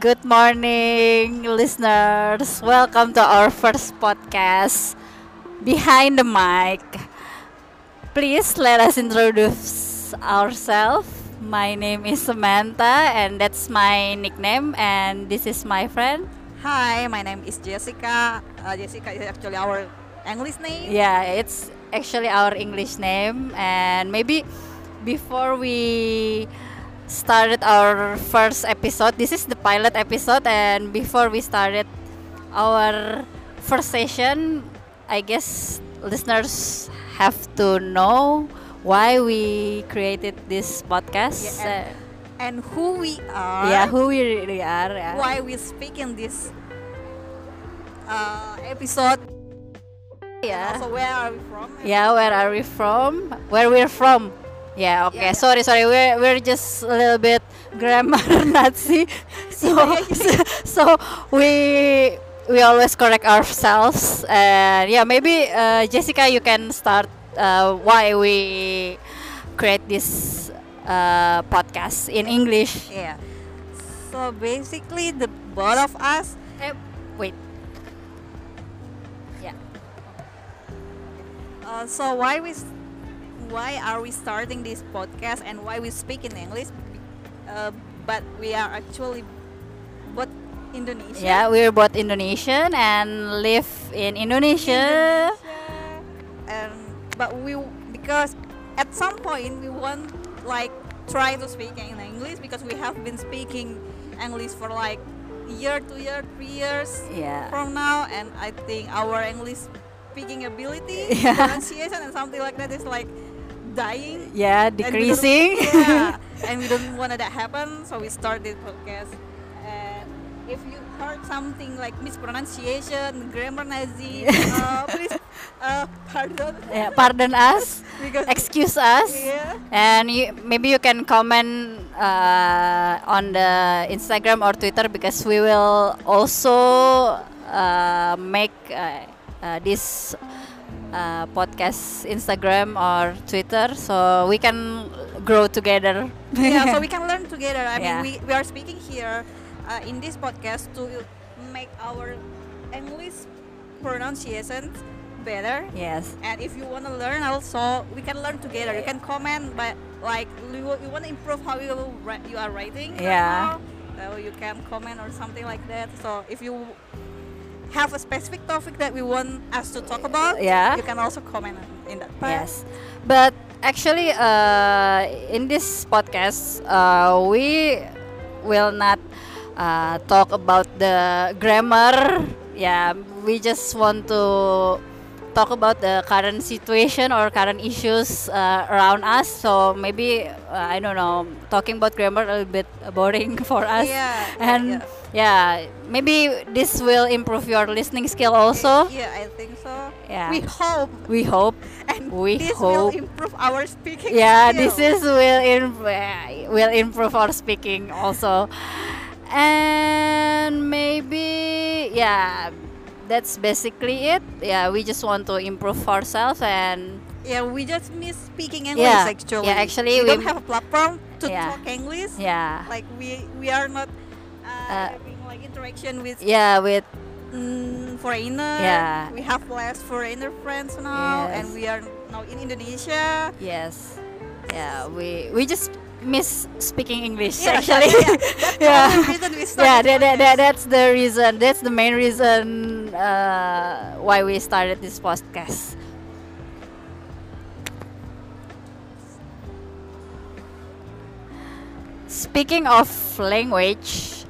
Good morning, listeners. Welcome to our first podcast, Behind the Mic. Please let us introduce ourselves. My name is Samantha, and that's my nickname, and this is my friend. Hi, my name is Jessica. Uh, Jessica is actually our English name. Yeah, it's actually our English name, and maybe before we started our first episode, this is the pilot episode, and before we started our first session, I guess listeners have to know why we created this podcast. Yeah, and, and who we are. yeah, who we really are. yeah. Why we speak in this uh, episode. Yeah. Also, where are we from? Yeah, where are we from? Where we're from? Yeah, okay. Yeah. Sorry, sorry. We're we're just a little bit grammar Nazi. So so we we always correct ourselves. And yeah, maybe uh, Jessica, you can start uh, why we create this uh, podcast in English. Yeah. So basically, the both of us. Eh, wait. Yeah. Uh, so why we, why are we starting this podcast and why we speak in English? Uh, but we are actually both Indonesian. Yeah, we're both Indonesian and live in Indonesia. and but we because at some point we want like try to speak in English because we have been speaking English for like year to year, three years Yeah. from now, and I think our English speaking ability, Yeah. pronunciation, and something like that is like dying. Yeah, And decreasing. yeah, and we don't want that happen, so we started podcast. And if you heard something like mispronunciation, grammar Nazi, uh, please uh, pardon. Yeah, pardon us, because excuse us, yeah, and you, maybe you can comment uh, on the Instagram or Twitter because we will also uh, make uh, uh, this uh, podcast Instagram or Twitter, so we can grow together. yeah, so we can learn together. I Yeah. mean, we, we are speaking here uh, in this podcast to make our English pronunciation better. yes. And if you want to learn also, we can learn together. You can comment, but like you, you want to improve how you you are writing. right Yeah. now, So you can comment or something like that. So if you have a specific topic that we want us to talk about, Yeah. you can also comment in that part. Yes, but actually, uh, in this podcast, uh, we will not uh, talk about the grammar. Yeah, we just want to talk about the current situation or current issues uh, around us. So maybe uh, I don't know, talking about grammar a little bit boring for us. Yeah, and yeah. yeah, maybe this will improve your listening skill also. Yeah, I think so. Yeah. We hope, We hope. and We this hope. will improve our speaking. yeah skill. this is will im- uh, will improve our speaking also and maybe yeah that's basically it yeah we just want to improve ourselves and Yeah, we just miss speaking English Yeah, actually. yeah, actually we, we- don't have a platform to Yeah. talk English. yeah Like we we are not uh, Uh, having like interaction with yeah with mm, foreigner. Yeah. We have less foreigner friends now, and we are now in Indonesia. yes yeah we we just miss speaking english Yeah, actually. yeah, that's yeah. only reason we yeah that, that, that, that's the reason that's the main reason uh, why we started this podcast. Speaking of language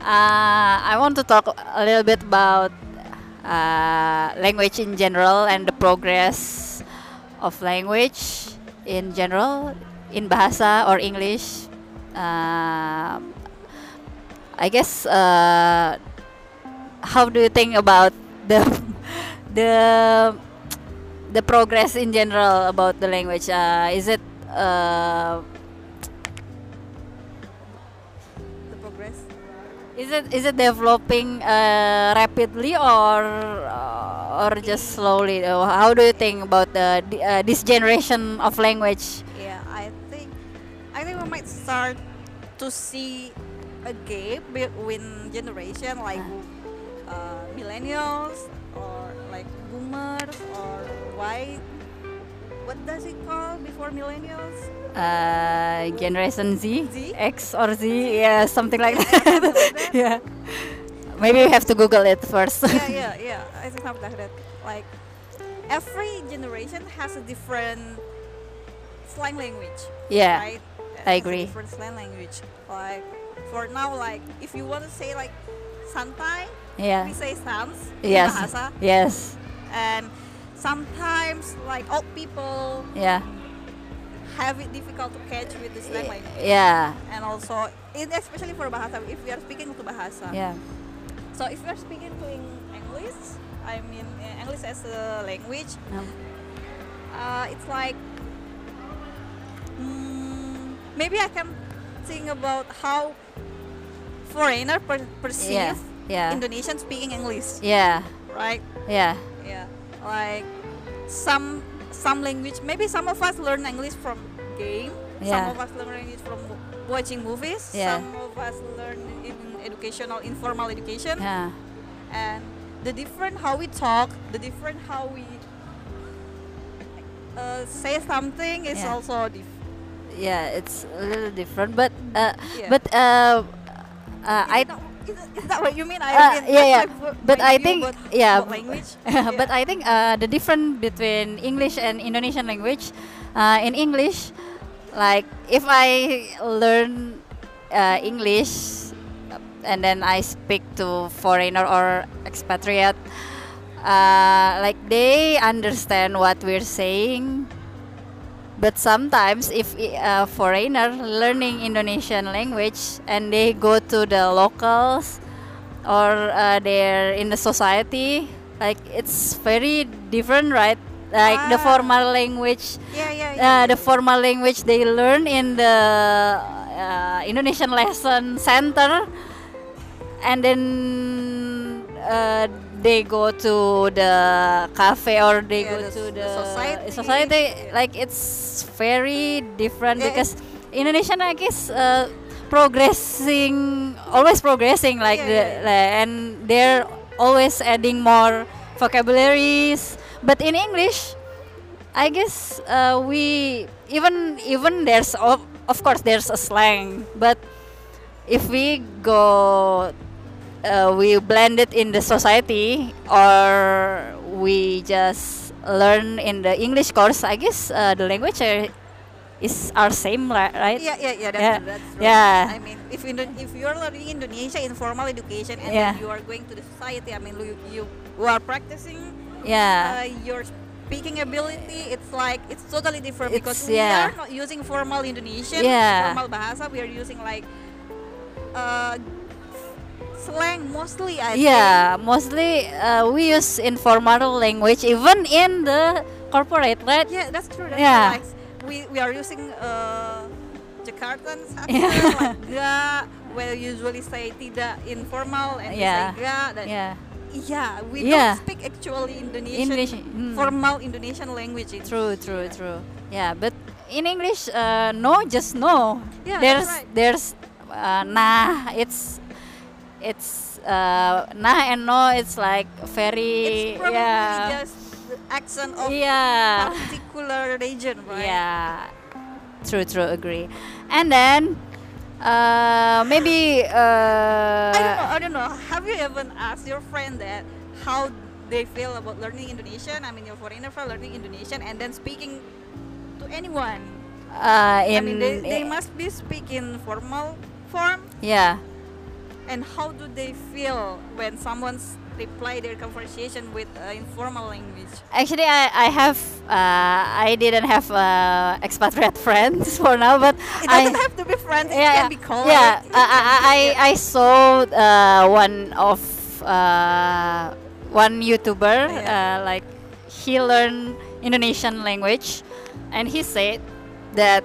uh, i want to talk a little bit about uh, language in general and the progress of language in general in bahasa or english um, I guess uh, how do you think about the the the progress in general about the language? Uh, is it uh, the progress. is it is it developing uh, rapidly or uh, or just slowly? Uh, how do you think about the the, uh, this generation of language? I think we might start to see a gap between generation like uh, millennials or like boomers or white. What does it call before millennials? Uh, Generation Z, Z? X or Z, yeah, something like something that. like that. yeah. Maybe we have to Google it first. yeah, yeah, yeah. I think something like that. Like every generation has a different slang language. yeah. right? I agree. different slang language. Like for now, like if you want to say like santai, Yeah. we say sans Yes. in bahasa, Yes. and sometimes like old people Yeah. have it difficult to catch with the slang language. Yeah. And also, especially for bahasa, if we are speaking to bahasa. Yeah. So if we are speaking to English, I mean uh, English as a language, Um, uh, it's like mm, maybe I can think about how foreigner per- perceive Yeah. Yeah. Indonesian speaking English, Yeah. right? Yeah. Yeah, like some some language. Maybe some of us learn English from game. Yeah. Some of us learn English from watching movies. Yeah. Some of us learn in educational, informal education. Yeah. and the different how we talk, the different how we uh, say something is Yeah. also diff- Yeah. It's a little different, but uh, yeah. but uh, uh, I is, that, is, that- is that what you mean? I Uh, mean, yeah, yeah. my But my I think about, yeah, about language. but I think uh, the difference between English and Indonesian language, uh, in English, like if I learn uh, English and then I speak to foreigner or expatriate, uh, like they understand what we're saying. But sometimes, if a foreigner learning Indonesian language and they go to the locals or uh, they're in the society, like it's very different, right? Like the Ah. formal language, yeah, yeah, yeah. uh, the formal language they learn in the uh, Indonesian lesson center, and then uh, they go to the cafe or they Yeah, go the to the, the society. society. Yeah. Like it's very different Yeah, because Indonesian I guess uh, progressing, always progressing like Yeah, the and they're always adding more vocabularies. But in English, I guess uh, we even even there's of, of course there's a slang, but if we go uh, we blend it in the society or we just learn in the English course, I guess uh, the language are, is our same, right? yeah, yeah, yeah, that's Yeah. true. That's true. Yeah. I mean, if Indo- if you're learning Indonesia in formal education and Yeah. then you are going to the society, I mean, you you, you are practicing Yeah. uh, your speaking ability it's like it's totally different It's- because we are not using formal Indonesian Yeah. formal bahasa we are using like uh, slang mostly I yeah, mostly uh, we use informal language even in the corporate, right? yeah that's true that's Yeah. true. like we, we are using uh, Jakartan Yeah. like ga where usually say tidak informal and Yeah. say ga dan Yeah. yeah we Yeah. don't speak actually Indonesian English. mm. formal Indonesian language True, true, true. Yeah, but in English, uh, no, just no. Yeah, there's that's right. there's uh, nah. It's it's uh, nah and no. It's like very it's probably yeah just the accent of yeah particular region, right? yeah. True, true. Agree. And then uh, maybe uh, I don't know. I don't know. Have you ever asked your friend that how they feel about learning Indonesian? I mean, your foreigner for learning Indonesian and then speaking to anyone. uh, in I mean, they, they must be speaking formal form. yeah And how do they feel when someone's reply their conversation with uh, informal language? Actually, I, I have uh, I didn't have uh, expatriate friends for now, but It I doesn't have to be friends. It can be called. yeah I, I, I I saw uh, one of uh, one YouTuber Yeah. uh, like he learned Indonesian language, and he said that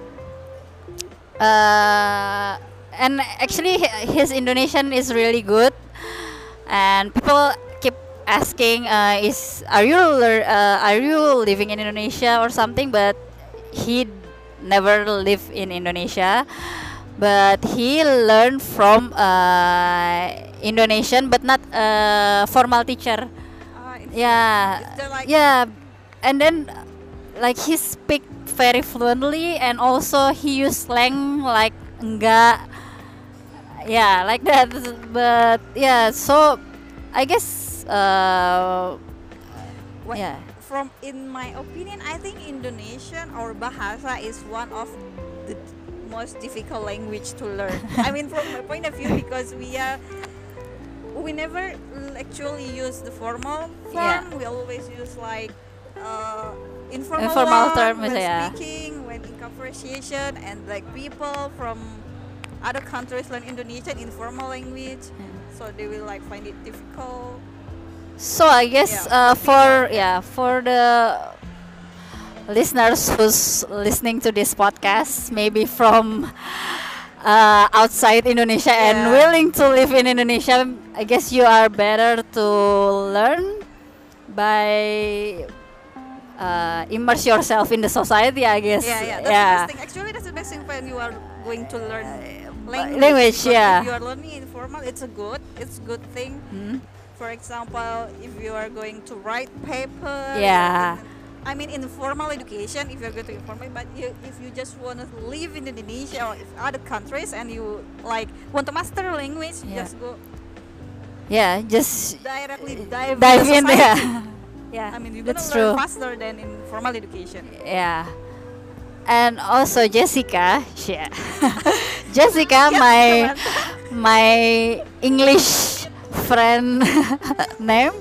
uh, and actually his Indonesian is really good, and people keep asking, uh, "Is are you uh, are you living in Indonesia or something?" But he never lived in Indonesia, but he learned from uh, Indonesian, but not a formal teacher. Uh, Yeah, like yeah, and then like he speak very fluently, and also he use slang like enggak. Yeah, like that. But yeah, so I guess uh, what- yeah. from in my opinion, I think Indonesian or Bahasa is one of the most difficult language to learn. I mean, from my point of view, because we are we never actually use the formal form. Yeah. We always use like uh, informal, Informal one terms, when yeah. speaking, when in conversation, and like people from other countries learn Indonesian informal language, so they will like find it difficult. So I guess Yeah, uh, for yeah for the listeners who's listening to this podcast, maybe from uh, outside Indonesia and willing to live in Indonesia, I guess you are better to learn by uh, immerse yourself in the society. I guess. Yeah, yeah. That's the best thing. Actually, that's the best thing when you are going to learn language. language, yeah. If you are learning informal, it's a good, it's good thing. Hmm? For example, if you are going to write paper. Yeah. I mean, in formal education, if you're going to informal, but you, if you just want to live in Indonesia or if other countries and you like want to master language, Yeah. just go Yeah, just directly dive, dive in there. yeah, I mean, you're that's gonna learn true. faster than in formal education. Yeah. And also Jessica, yeah. Jessica, my my English friend name.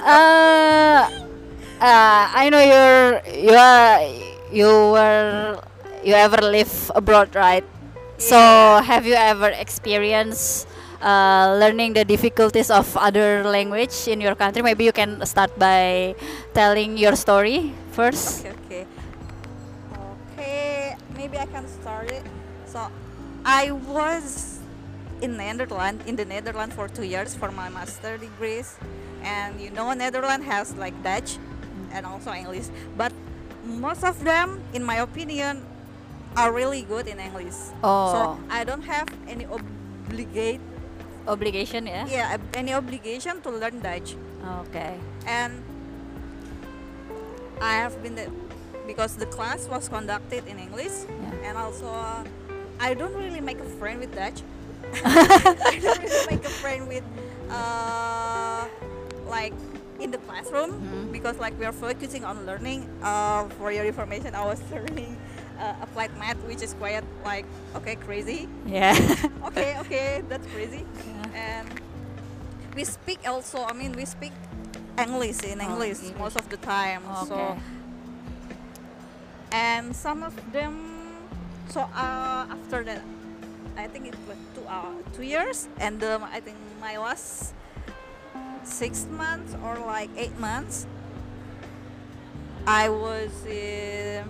Uh, uh, I know you're you are you were you ever live abroad, right? So Yeah. have you ever experienced uh, learning the difficulties of other language in your country? Maybe you can start by telling your story first. Okay, okay. Okay, maybe I can start it. So, I was in Netherlands, in the Netherlands for two years for my master degrees, and you know Netherlands has like Dutch and also English, but most of them, in my opinion, are really good in English. Oh. So I don't have any obligate, Obligation, yeah. yeah, any obligation to learn Dutch. Okay. and I have been the, because the class was conducted in English Yeah. and also uh, I don't really make a friend with Dutch. I don't really make a friend with uh, like in the classroom Mhm. because like we are focusing on learning. Uh, for your information, I was learning uh, applied math, which is quite like okay crazy. Yeah. Okay, okay, that's crazy Yeah. and we speak also i mean we speak english in Oh, english English. most of the time so Okay. and some of them so uh, after that i think it was two uh, two years and um, i think my last six months or like eight months i was uh,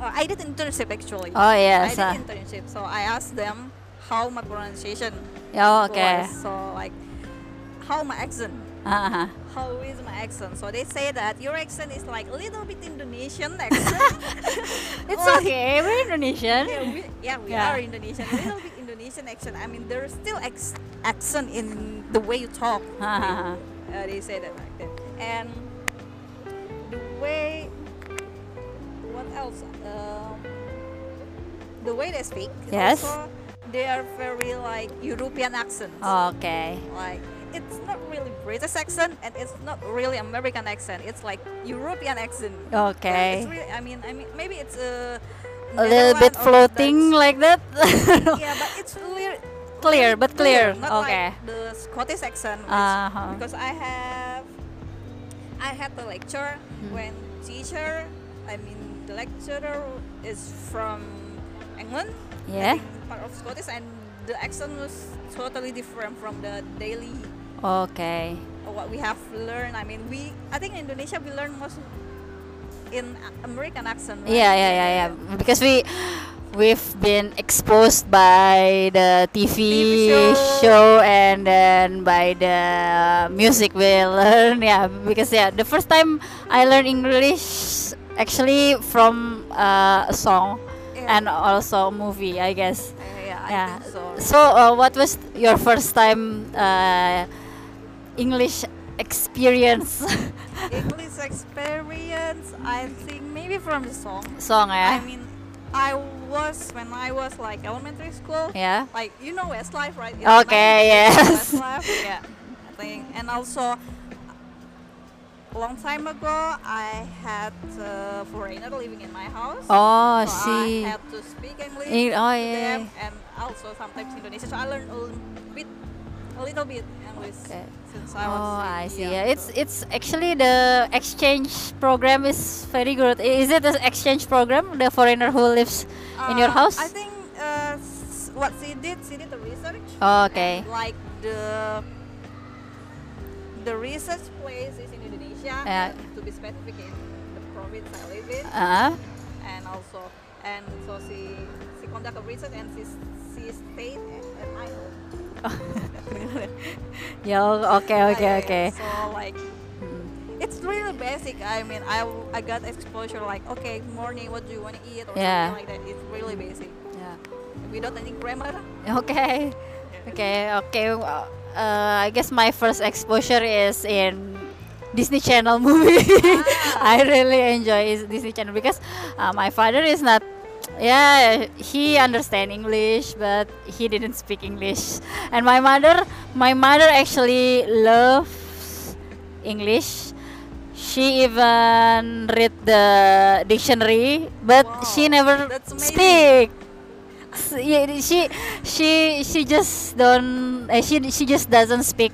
i did internship actually Oh yes. I uh, did internship, so I asked them how my pronunciation oh, okay. was. So like, how my accent, Uh-huh. how is my accent? So they say that your accent is like a little bit Indonesian accent. Okay. We're Indonesian. Yeah, we, yeah, we Yeah. are Indonesian. A little bit Indonesian accent. I mean, there's still ex- accent in the way you talk. Uh-huh. Uh, they say that like that. And the way, what else? Um, the way they speak. Yes. Also, they are very like European accents. Okay. Like it's not really British accent and it's not really American accent. It's like European accent. Okay. It's really, I mean, I mean, maybe it's a. A little bit floating like that. Yeah, but it's clear. Clear, really but clear. Not Okay. like the Scottish accent. which- Uh-huh. Because I have, I had the lecture Hmm. when teacher, I mean the lecturer is from England. Yeah. Part of Scottish, and the accent was totally different from the daily Okay. what we have learned. I mean, we I think in Indonesia we learn most in American accent. Right? Yeah, yeah, yeah, yeah. Because we we've been exposed by the TV, TV show. show and then by the music we learn. Yeah, because yeah, the first time I learned English actually from uh, a song. Yeah, and also a movie, I guess. Uh, yeah, I yeah. so. So, uh, what was your first time uh, English experience? English experience, I think maybe from the song. Song I ya? mean, I was when I was like elementary school. Ya. Like you know Westlife, right? In Okay, the 90s, yes. Westlife, yeah. I think, and also a long time ago, I had a foreigner living in my house. Oh, so see. I had to speak English Eh, oh, yeah. them, and also sometimes Indonesian. So I learned a little bit, a little bit English Okay. Since I was. Oh, I see. Yeah, it's it's actually the exchange program is very good. Is it an exchange program? The foreigner who lives in your Uh, house? I think uh, what she did, she did the research. Oh, okay. and, like the the research place is in Indonesia. Yeah. To be specific, in the province I live in, Uh, and also and so she she conduct a research and she she stayed at, at my home. yeah. Okay. Okay. Okay. So like. It's really basic. I mean, I, I got exposure like, okay, morning, what do you want to eat or Yeah. something like that. It's really basic. Yeah. Without any grammar. Okay. Okay. Okay. Uh, I guess my first exposure is in Disney Channel movie. Ah. I really enjoy Disney Channel because uh, my father is not. Yeah, he understand English, but he didn't speak English. And my mother, my mother actually loves English. She even read the dictionary, but Wow, she never speak. Yeah, she she she just don't uh, she she just doesn't speak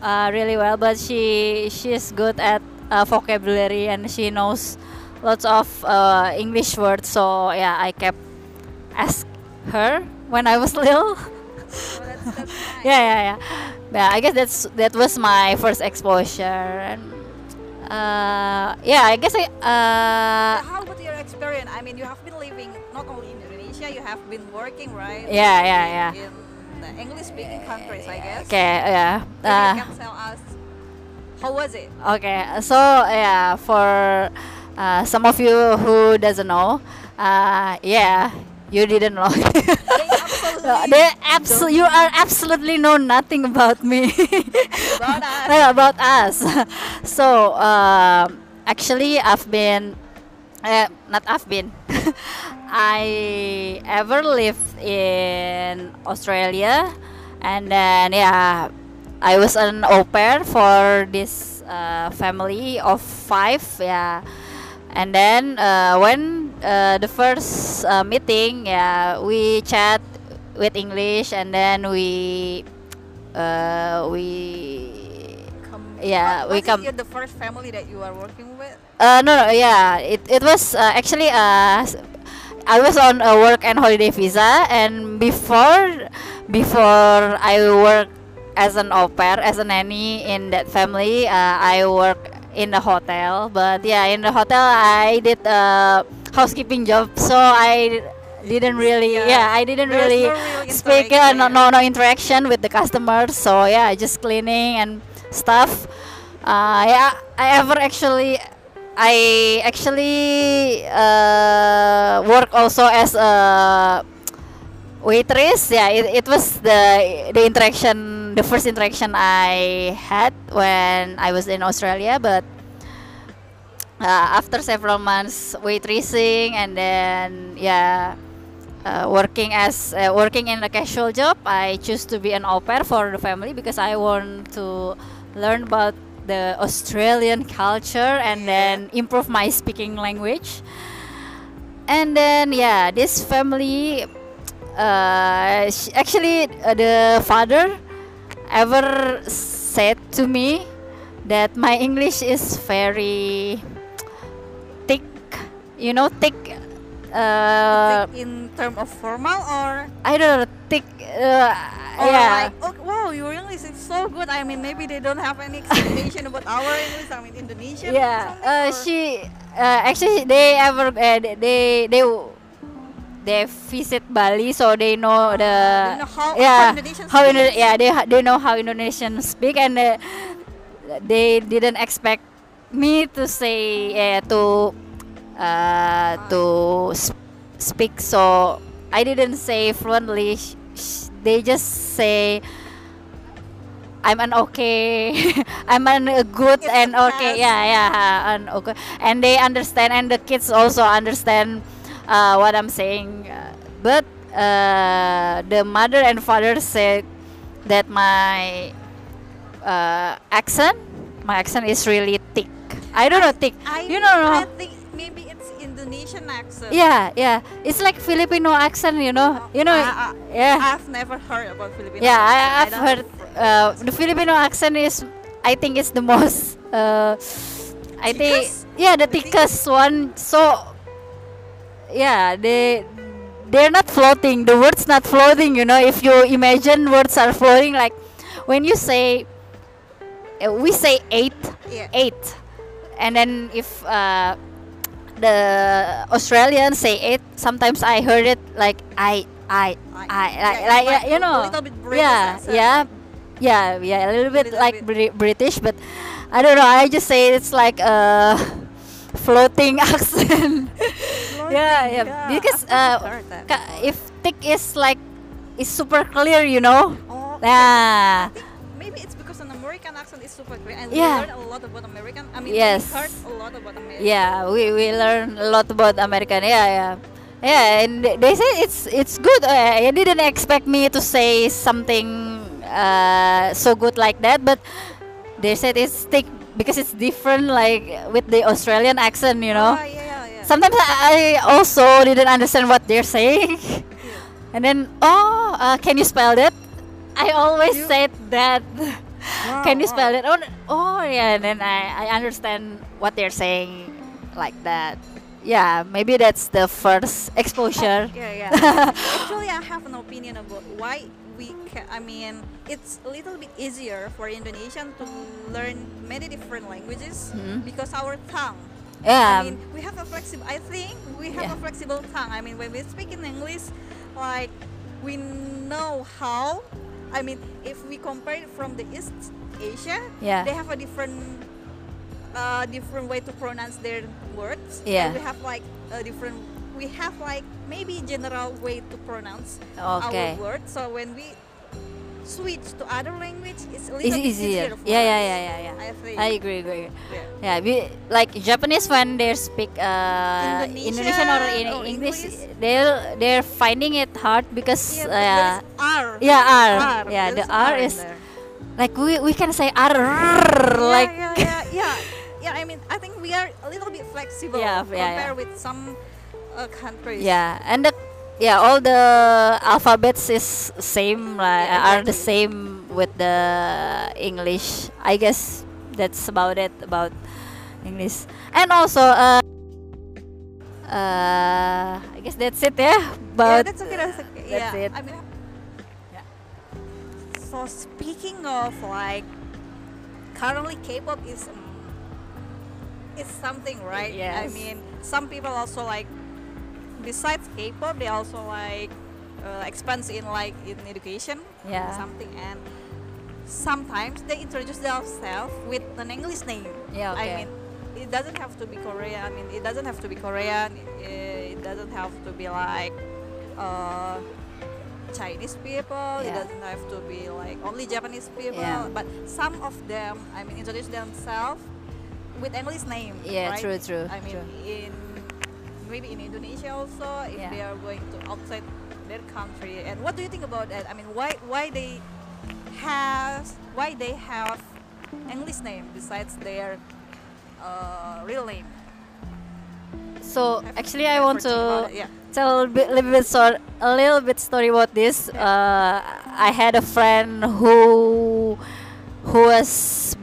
uh, really well but she she's good at uh, vocabulary and she knows lots of uh, English words so yeah I kept ask her when I was little So that's, that's nice. yeah yeah yeah yeah I guess that's that was my first exposure and uh, yeah I guess I uh, So how about your experience? I mean, you have been living not only in Indonesia, you have been working, right? Yeah, yeah, yeah. In the English-speaking countries, I guess. okay yeah uh, you can tell us how was it? Okay, so yeah, for uh, some of you who doesn't know, uh, yeah, you didn't know. They absolutely they abso- you are absolutely know nothing about me. about us. About us. so um, actually, I've been, uh, not I've been. I ever lived in Australia, and then yeah, I was an au pair for this uh, family of five. Yeah, and then uh, when uh, the first uh, meeting, yeah, we chat with English, and then we uh, we Come- Yeah, we was come- It the first family that you are working with? Uh, no, no, yeah, it, it was uh, actually uh, I was on a work and holiday visa, and before before I work as an au pair, as a nanny in that family, uh, I work in the hotel. But yeah, in the hotel I did a housekeeping job, so I didn't really, Yeah. yeah, I didn't There's really no real speak, uh, no, no, no interaction with the customers. So yeah, just cleaning and stuff. Uh, yeah, I ever actually, I actually uh, work also as a waitress. Yeah, it, it was the the interaction, the first interaction I had when I was in Australia. But uh, after several months waitressing and then yeah. Uh, working as uh, working in a casual job, I choose to be an au pair for the family because I want to learn about the Australian culture and then improve my speaking language. And then yeah, this family, uh, actually uh, the father ever said to me that my English is very thick. You know, thick. Uh, Think in term of formal or I don't know, thick. Uh, or yeah. like oh wow your English is so good. I mean maybe they don't have any expectation about our English. I mean Indonesian. yeah uh, she uh, actually they ever uh, they they they visit Bali so they know the they know how- yeah Indonesians how Indo- yeah they they know how Indonesians speak and uh, they didn't expect me to say uh, to uh, to s- speak, so I didn't say fluently. They just say I'm an okay, I'm an a good It's and okay, yeah, yeah, and okay, and they understand, and the kids also understand uh, what I'm saying. Uh, But uh, the mother and father said that my uh, accent, my accent is really thick. I don't know thick. I, you know, I think maybe it's Indonesian accent. yeah, yeah. It's like Filipino accent, you know. You know, I- I- yeah. I've never heard about Filipino. Yeah, accent. I, I've don't- heard uh, the Filipino accent is, I think it's the most, uh, I think, yeah, The thickest one. So, yeah, they they're not floating. The words not floating. You know, if you imagine words are floating, like when you say, uh, we say eight, Yeah. eight, and then if uh, the Australians say eight, sometimes I heard it like I, I, I, like, yeah, like, like you a know, little bit British yeah, accent. yeah, yeah, yeah, a little bit Little like bit. Bri- British, but I don't know. I just say it's like a floating accent. yeah, yeah, because uh, if thick is like is super clear, you know. Oh, Yeah. Maybe it's because an American accent is super clear, and Yeah. we learn a lot about American. I mean, Yes. we heard a lot about American. Yeah, we, we learn a lot about American. Yeah, yeah. Yeah, and they- say it's it's good. Uh, I didn't expect me to say something uh, so good like that, but they said it's thick because it's different, like with the Australian accent, you know. Oh, yeah, yeah, yeah. Sometimes I also didn't understand what they're saying, and then oh, uh, can you spell that? I always You- said that. Can you Wow, spell it? Oh, oh yeah. And then I, I understand what they're saying like that. Yeah, maybe that's the first exposure. Yeah, yeah. Actually, I have an opinion about why we can. I mean, it's a little bit easier for Indonesian to learn many different languages Mhm. because our tongue. Yeah, I mean, we have a flexible. I think we have Yeah. a flexible tongue. I mean, when we speak in English, like we know how. I mean, if we compare it from the East Asia, Yeah. they have a different, uh, different way to pronounce their words. Yeah. And we have like a different. We have like maybe general way to pronounce Okay. our words. So when we switch to other language, it's a little it's easier. for Yeah, yeah, yeah, yeah, yeah. I think. I agree, agree. yeah. Yeah, we, like Japanese when they speak uh, Indonesian Indonesian or in or English, English. they're they're finding it hard because Yeah, uh, R. yeah, R. R. Yeah, the There's R is there. like we we can say R like yeah, yeah, yeah, yeah. Yeah, I mean, I think we are a little bit flexible Yeah, yeah, compared yeah. with some uh, countries. Yeah, and the yeah, all the alphabets is same like Yeah, are the same with the English. I guess that's about it about English. And also uh uh I guess that's it yeah. yeah, But that's okay. That's okay. that's yeah, it. I mean, Yeah. so speaking of like currently K-pop is um, is something, right? I mean, some people also like besides K-pop, they also like uh, expands in like in education, Yeah. something, and sometimes they introduce themselves with an English name. Yeah, I mean, it doesn't have to be Korean. I mean, it doesn't have to be Korean. It, it doesn't have to be like uh, Chinese people. It doesn't have to be like only Japanese people. Yeah. But some of them, I mean, introduce themselves with English name. Yeah, right? true, true, I mean, true. in maybe in Indonesia also, if Yeah. they are going to outside their country. And what do you think about that? I mean, why why they have why they have English name besides their uh, real name? so Have- actually I want you think about to yeah. tell a little bit sort a little bit story about this. Uh, I had a friend who who was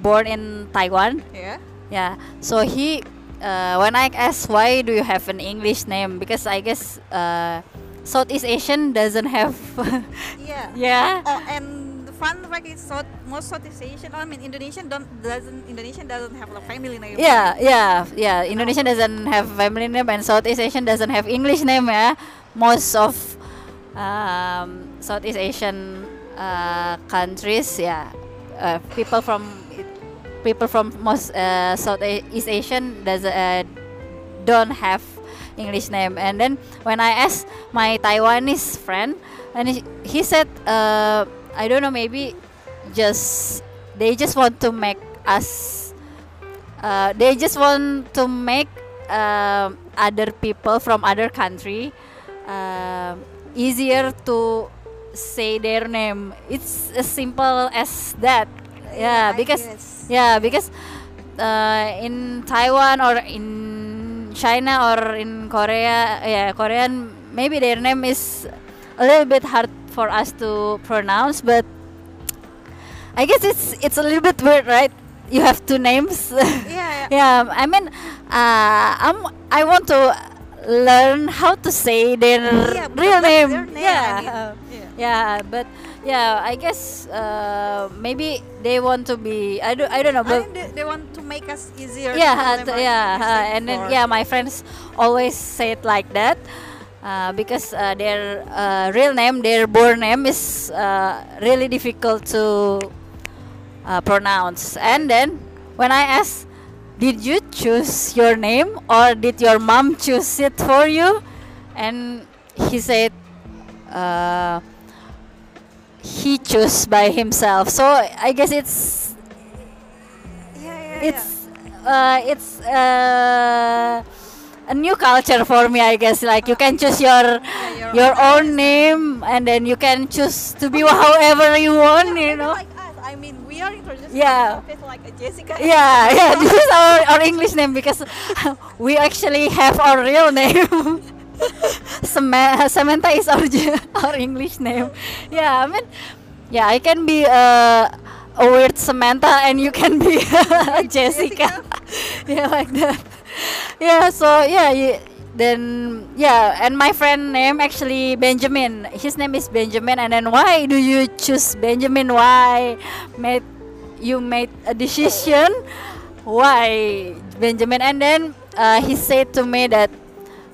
born in Taiwan. Yeah. Yeah. So he, uh, when I asked why do you have an English name, because I guess uh, Southeast Asian doesn't have. Yeah. yeah. Oh, and fun fact is, South, most Southeast Asian, I mean, Indonesian don't doesn't Indonesian doesn't have a family name. Yeah, yeah, yeah. Indonesian doesn't have family name, and Southeast Asian doesn't have English name. Yeah, most of um, Southeast Asian uh, countries, yeah, uh, people from people from most uh, Southeast Asian does uh, don't have English name. And then when I asked my Taiwanese friend, and he, he said, uh, I don't know, maybe just they just want to make us, uh, they just want to make um other people from other country um easier to say their name. It's as simple as that. Yeah, I because yeah, because uh, in Taiwan or in China or in Korea, yeah, Korean, maybe their name is a little bit hard for us to pronounce, but I guess it's it's a little bit weird, right? You have two names. Yeah, yeah. yeah, I mean, uh, I'm I want to learn how to say their Yeah, real name. their name, I Yeah. mean, yeah. Yeah, but yeah, I guess uh, maybe they want to be. I don't. I don't know, I but they, they want to make us easier. yeah, to uh, them t- our yeah, uh, and then yeah, my friends always say it like that uh, because uh, their uh, real name, their born name is uh, really difficult to uh, pronounce. And then when I asked, "Did you choose your name or did your mom choose it for you?" and he said. Uh, he chose by himself so i guess it's Yeah, yeah, it's uh, it's uh, a new culture for me i guess like you can choose your Yeah, your own name and then you can choose to be however you want you know like us. I mean, we are introduced Yeah. like a Jessica. yeah yeah this is our, our english name because we actually have our real name Samantha is our our English name. Yeah, I mean, yeah, I can be uh, a weird Samantha, and you can be Jessica. yeah, like that. Yeah, so yeah, you, then yeah, and my friend name actually Benjamin. His name is Benjamin, and then why do you choose Benjamin? Why made you made a decision? Why Benjamin? And then uh, he said to me that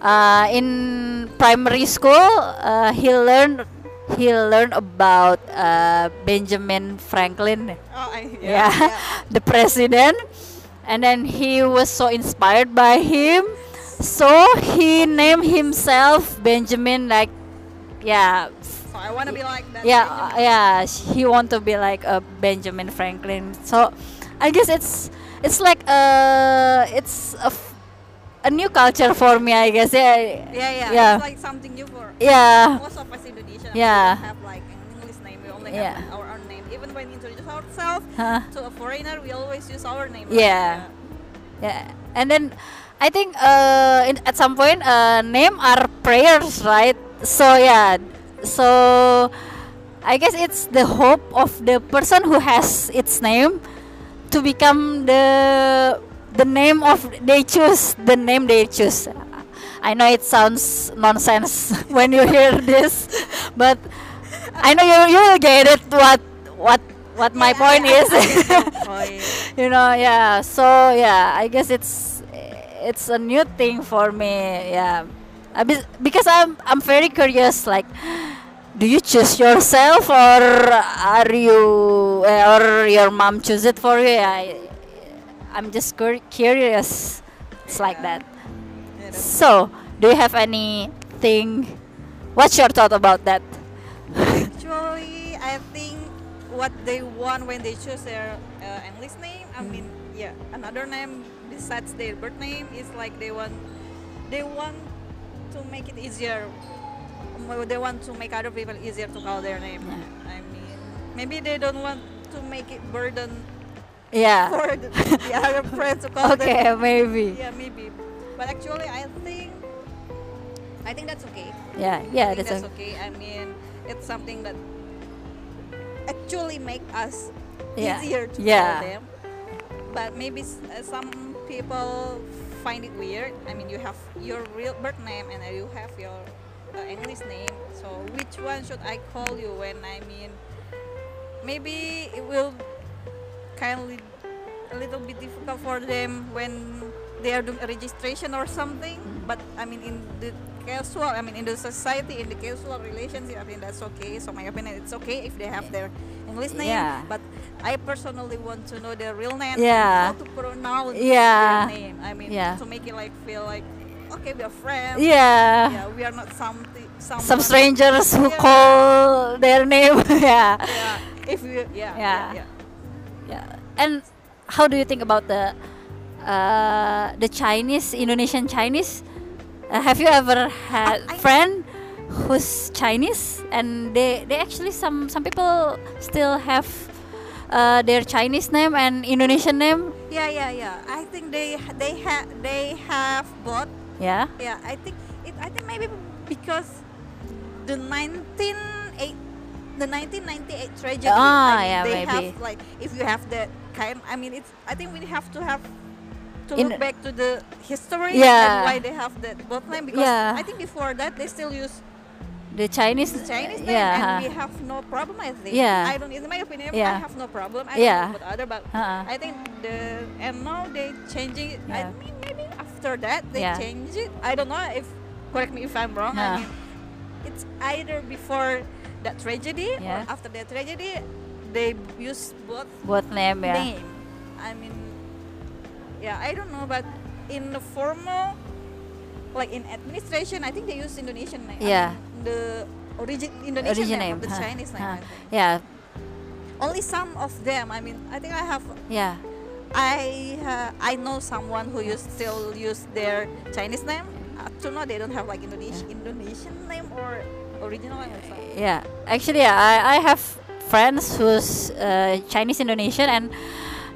uh, in primary school uh, he learned he learned about uh, Benjamin Franklin. Oh, I, yeah, yeah. the president. And then he was so inspired by him. So he named himself benjamin like yeah. So I want to be like that. yeah uh, yeah he want to be like a benjamin franklin. So i guess it's it's like uh it's a, a new culture for me i guess yeah Yeah, yeah. yeah It's like something new for yeah most of us Indonesian. Yeah. We don't have like an English name. We only Yeah. have our own name. Even when we introduce ourselves Huh. to a foreigner, we always use our name. Yeah. Yeah, and then I think uh, in, at some point uh, name are prayers, right? So yeah, so I guess it's the hope of the person who has its name to become the the name of they choose the name they choose. I know it sounds nonsense when you hear this, but I know you you will get it what what what my Yeah, point I- I- is. I get your point. you know yeah so yeah i guess it's it's a new thing for me yeah because i'm i'm very curious like do you choose yourself or are you or your mom choose it for you I, i'm just cur- curious it's like that Yeah, so do you have anything what's your thought about that Actually, I think what they want when they choose their uh, English name, I mean, yeah, another name besides their birth name is like they want, they want to make it easier. They want to make other people easier to call their name. Yeah. I mean, maybe they don't want to make it burden yeah for the, the other friends to call them. okay maybe Yeah, maybe. But actually, I think, I think that's okay. yeah yeah that's, that's okay. okay. I mean, it's something that actually make us Yeah. easier to Yeah. call them. But maybe uh, some people find it weird. I mean, you have your real birth name and you have your uh, English name. So which one should I call you when I mean, maybe it will kind of a little bit difficult for them when they are doing registration or something. But I mean, in the casual, I mean, in the society, in the casual relationship, I mean, that's okay. So my opinion, it's okay if they have their English name. Yeah. But I personally want to know their real name. Yeah. How to pronounce Yeah. their name. I mean, Yeah. to make it like feel like okay, we are friends. yeah, Yeah, we are not something. some strangers who Yeah. call their name yeah Yeah, if you. Yeah. Yeah. Yeah. Yeah. and how do you think about the uh, the Chinese Indonesian Chinese uh, have you ever had I- friend who's Chinese and they they actually some some people still have uh, their Chinese name and Indonesian name Yeah, yeah, yeah. I think they they have they have both. yeah Yeah, I think it. I think maybe because the 198 the 1998 tragedy. Ah, I mean, yeah, they maybe. have like if you have that kind. I mean, it's. I think we have to have to In- look back to the history Yeah. and why they have that name because Yeah. I think before that they still use the Chinese the Chinese name yeah and we have no problem. I think. Yeah. I don't. In my opinion, Yeah. I have no problem. I Yeah. don't know about other, but uh-uh. I think the and now they changing it. I mean maybe after that they Yeah. change it. I don't know if correct me if I'm wrong. Yeah. I mean it's either before that tragedy Yeah. or after that tragedy they use both both name yeah name. I mean yeah, I don't know but in the formal like in administration I think they use Indonesian name. I Yeah. mean, the origin Indonesian Origin name, name, of the huh, Chinese name. huh. Yeah Only some of them. I mean, I think I have yeah I uh, I know someone who use still use their Chinese name. Up to now they don't have like Indonesian Indonesian name or original. Yeah, actually, yeah, I, I have friends who's uh, Chinese Indonesian and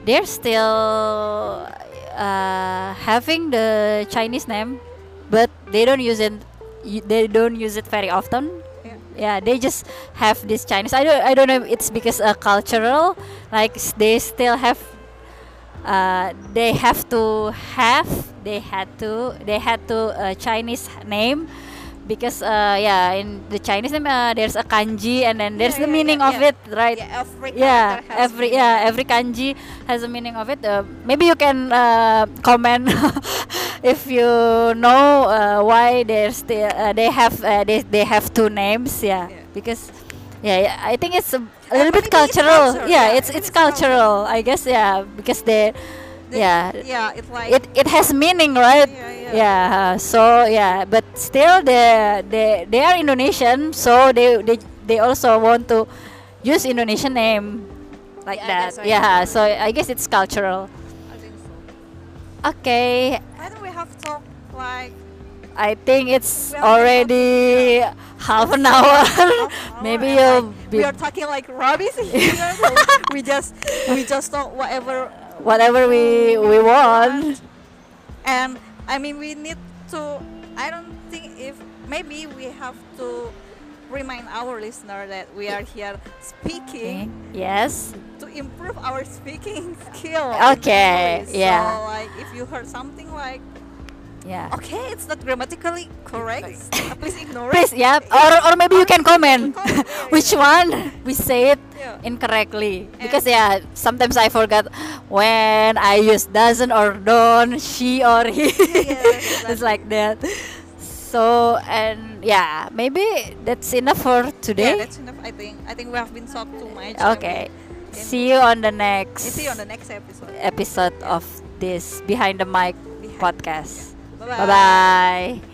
they're still uh, having the Chinese name, but they don't use it. They don't use it very often. Yeah. Yeah, they just have this Chinese. I don't. I don't know. if It's because uh, cultural. Like they still have. Uh, they have to have. They had to. They had to uh, Chinese name because uh, yeah in the Chinese name uh, there's a kanji and then there's Yeah, the yeah, meaning yeah, of it right? Yeah, every yeah every meaning. yeah every kanji has a meaning of it. Uh, maybe you can uh, comment if you know uh, why there's still uh, they have uh, they, they have two names yeah, because yeah, yeah I think it's a, a little bit cultural. culture, yeah, it's it's it's culture. cultural. I guess yeah because they The- yeah. yeah, it's like it it has meaning right? Yeah, yeah. yeah uh, so yeah but still they they they are indonesian so they they, they also want to use indonesian name like Yeah, that. yeah so. i guess it's cultural. I think so. okay. I think we have talked like i think it's already half an hour. half maybe you'll like, be we are talking like rubbish here. so we just we just talk whatever whatever we we want and I mean we need to I don't think if maybe we have to remind our listener that we are here speaking yes to improve our speaking skill. Okay, English. yeah. So like if you heard something like yeah okay, it's not grammatically correct, uh, please ignore please it. yeah or or maybe you can comment Comment, which one we say it Yeah. incorrectly because yeah sometimes I forgot when I use doesn't or don't she or he Yeah, it's like that so and yeah maybe that's enough for today. Yeah, today that's enough. I think. I think we have been talked too much. okay see you on the next See you on the next episode. episode of this behind the mic Behind- podcast 拜拜。